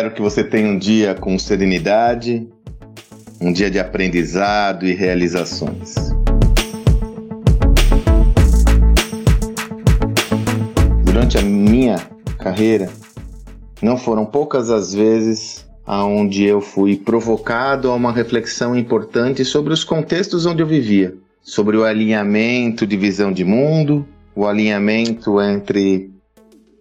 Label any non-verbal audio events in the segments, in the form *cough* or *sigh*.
Espero que você tenha um dia com serenidade, um dia de aprendizado e realizações. Durante a minha carreira, não foram poucas as vezes aonde eu fui provocado a uma reflexão importante sobre os contextos onde eu vivia, sobre o alinhamento de visão de mundo, o alinhamento entre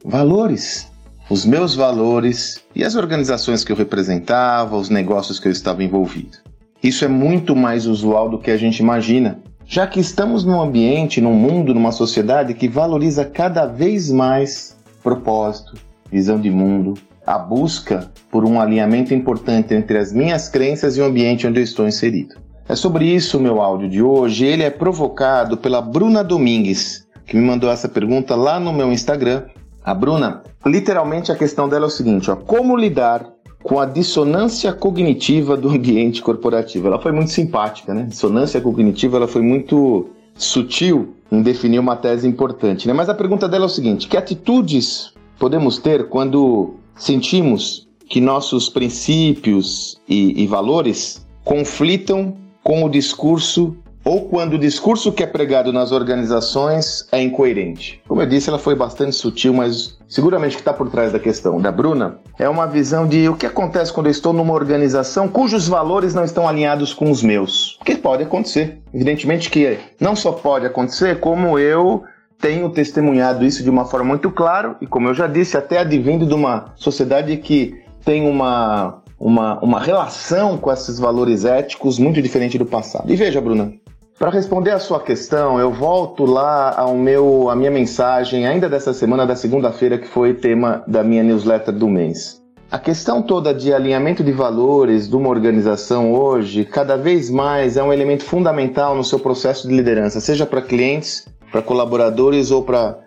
valores, os meus valores e as organizações que eu representava, os negócios que eu estava envolvido. Isso é muito mais usual do que a gente imagina, já que estamos num ambiente, num mundo, numa sociedade que valoriza cada vez mais propósito, visão de mundo, a busca por um alinhamento importante entre as minhas crenças e o ambiente onde eu estou inserido. É sobre isso o meu áudio de hoje. Ele é provocado pela Bruna Domingues, que me mandou essa pergunta lá no meu Instagram. A Bruna, literalmente a questão dela é o seguinte: ó, como lidar com a dissonância cognitiva do ambiente corporativo? Ela foi muito simpática, né? Dissonância cognitiva, ela foi muito sutil em definir uma tese importante, né? Mas a pergunta dela é o seguinte: que atitudes podemos ter quando sentimos que nossos princípios e, e valores conflitam com o discurso ou quando o discurso que é pregado nas organizações é incoerente. Como eu disse, ela foi bastante sutil, mas seguramente o que está por trás da questão da Bruna é uma visão de o que acontece quando eu estou numa organização cujos valores não estão alinhados com os meus. O que pode acontecer. Evidentemente que não só pode acontecer, como eu tenho testemunhado isso de uma forma muito clara e, como eu já disse, até advindo de uma sociedade que tem uma, uma, uma relação com esses valores éticos muito diferente do passado. E veja, Bruna, para responder a sua questão, eu volto lá ao meu, a minha mensagem ainda dessa semana, da segunda-feira, que foi tema da minha newsletter do mês. A questão toda de alinhamento de valores de uma organização hoje, cada vez mais é um elemento fundamental no seu processo de liderança, seja para clientes, para colaboradores ou para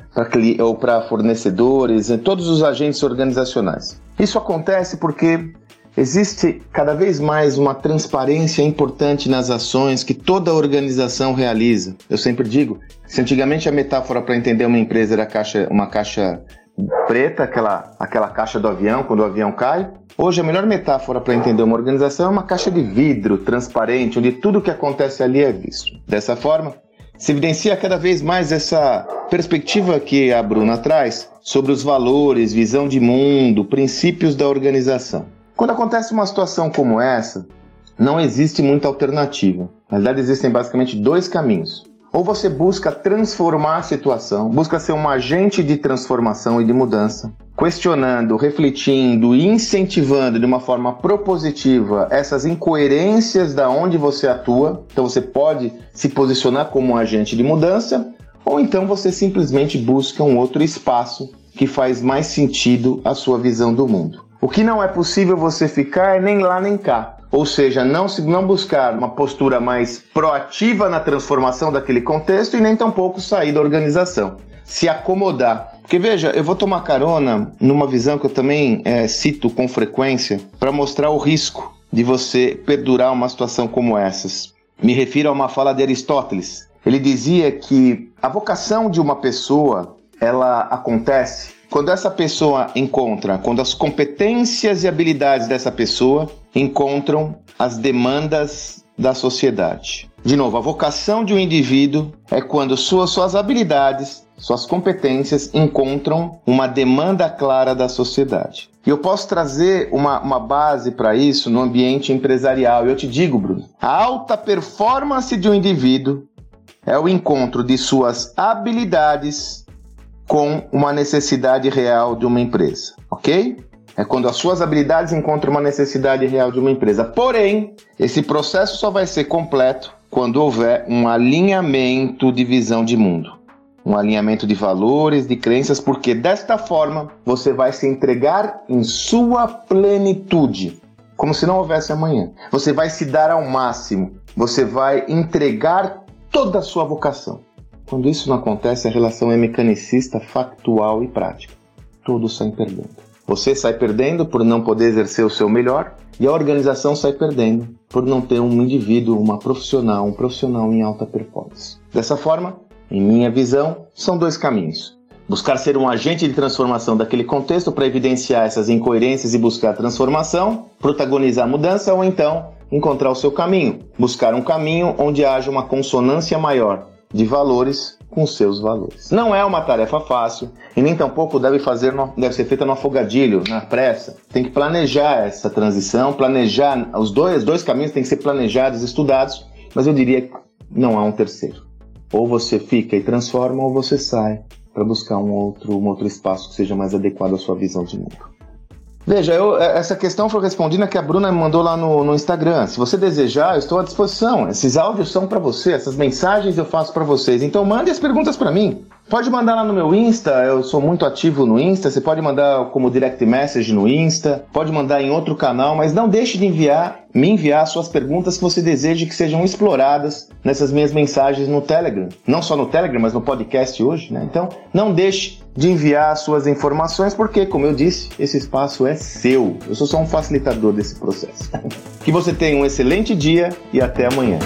ou para fornecedores, em todos os agentes organizacionais. Isso acontece porque existe cada vez mais uma transparência importante nas ações que toda organização realiza. Eu sempre digo, se antigamente a metáfora para entender uma empresa era caixa, uma caixa preta, aquela, aquela caixa do avião, quando o avião cai, hoje a melhor metáfora para entender uma organização é uma caixa de vidro transparente, onde tudo o que acontece ali é visto. Dessa forma, se evidencia cada vez mais essa perspectiva que a Bruna traz sobre os valores, visão de mundo, princípios da organização. Quando acontece uma situação como essa, não existe muita alternativa. Na verdade, existem basicamente dois caminhos. Ou você busca transformar a situação, busca ser um agente de transformação e de mudança, questionando, refletindo e incentivando de uma forma propositiva essas incoerências da onde você atua. Então você pode se posicionar como um agente de mudança, ou então você simplesmente busca um outro espaço que faz mais sentido à sua visão do mundo. O que não é possível você ficar é nem lá nem cá. Ou seja, não, se, não buscar uma postura mais proativa na transformação daquele contexto e nem tampouco sair da organização. Se acomodar. Porque veja, eu vou tomar carona numa visão que eu também é, cito com frequência para mostrar o risco de você perdurar uma situação como essas. Me refiro a uma fala de Aristóteles. Ele dizia que a vocação de uma pessoa ela acontece quando essa pessoa encontra, quando as competências e habilidades dessa pessoa encontram as demandas da sociedade. De novo, a vocação de um indivíduo é quando suas, suas habilidades, suas competências encontram uma demanda clara da sociedade. E eu posso trazer uma, uma base para isso no ambiente empresarial. Eu te digo, Bruno, a alta performance de um indivíduo é o encontro de suas habilidades com uma necessidade real de uma empresa, ok? É quando as suas habilidades encontram uma necessidade real de uma empresa. Porém, esse processo só vai ser completo quando houver um alinhamento de visão de mundo, um alinhamento de valores, de crenças, porque desta forma você vai se entregar em sua plenitude, como se não houvesse amanhã. Você vai se dar ao máximo, você vai entregar toda a sua vocação. Quando isso não acontece, a relação é mecanicista, factual e prática. Todos saem perdendo. Você sai perdendo por não poder exercer o seu melhor e a organização sai perdendo por não ter um indivíduo, uma profissional, um profissional em alta performance. Dessa forma, em minha visão, são dois caminhos. Buscar ser um agente de transformação daquele contexto para evidenciar essas incoerências e buscar transformação, protagonizar a mudança ou então encontrar o seu caminho, buscar um caminho onde haja uma consonância maior de valores com seus valores. Não é uma tarefa fácil e nem tampouco deve, fazer no, deve ser feita no afogadilho, na pressa. Tem que planejar essa transição, planejar os dois, dois caminhos têm que ser planejados, estudados, mas eu diria que não há um terceiro. Ou você fica e transforma ou você sai para buscar um outro, um outro espaço que seja mais adequado à sua visão de mundo. Veja, eu, é, essa questão foi respondida que a Bruna mandou lá no, no Instagram. Se você desejar, eu estou à disposição. Esses áudios são para você, essas mensagens eu faço para vocês. Então mande as perguntas para mim. Pode mandar lá no meu Insta, eu sou muito ativo no Insta. Você pode mandar como direct message no Insta, pode mandar em outro canal, mas não deixe de enviar, me enviar suas perguntas que você deseja que sejam exploradas nessas minhas mensagens no Telegram. Não só no Telegram, mas no podcast hoje, né? Então, não deixe de enviar suas informações, porque, como eu disse, esse espaço é seu. Eu sou só um facilitador desse processo. *laughs* que você tenha um excelente dia e até amanhã.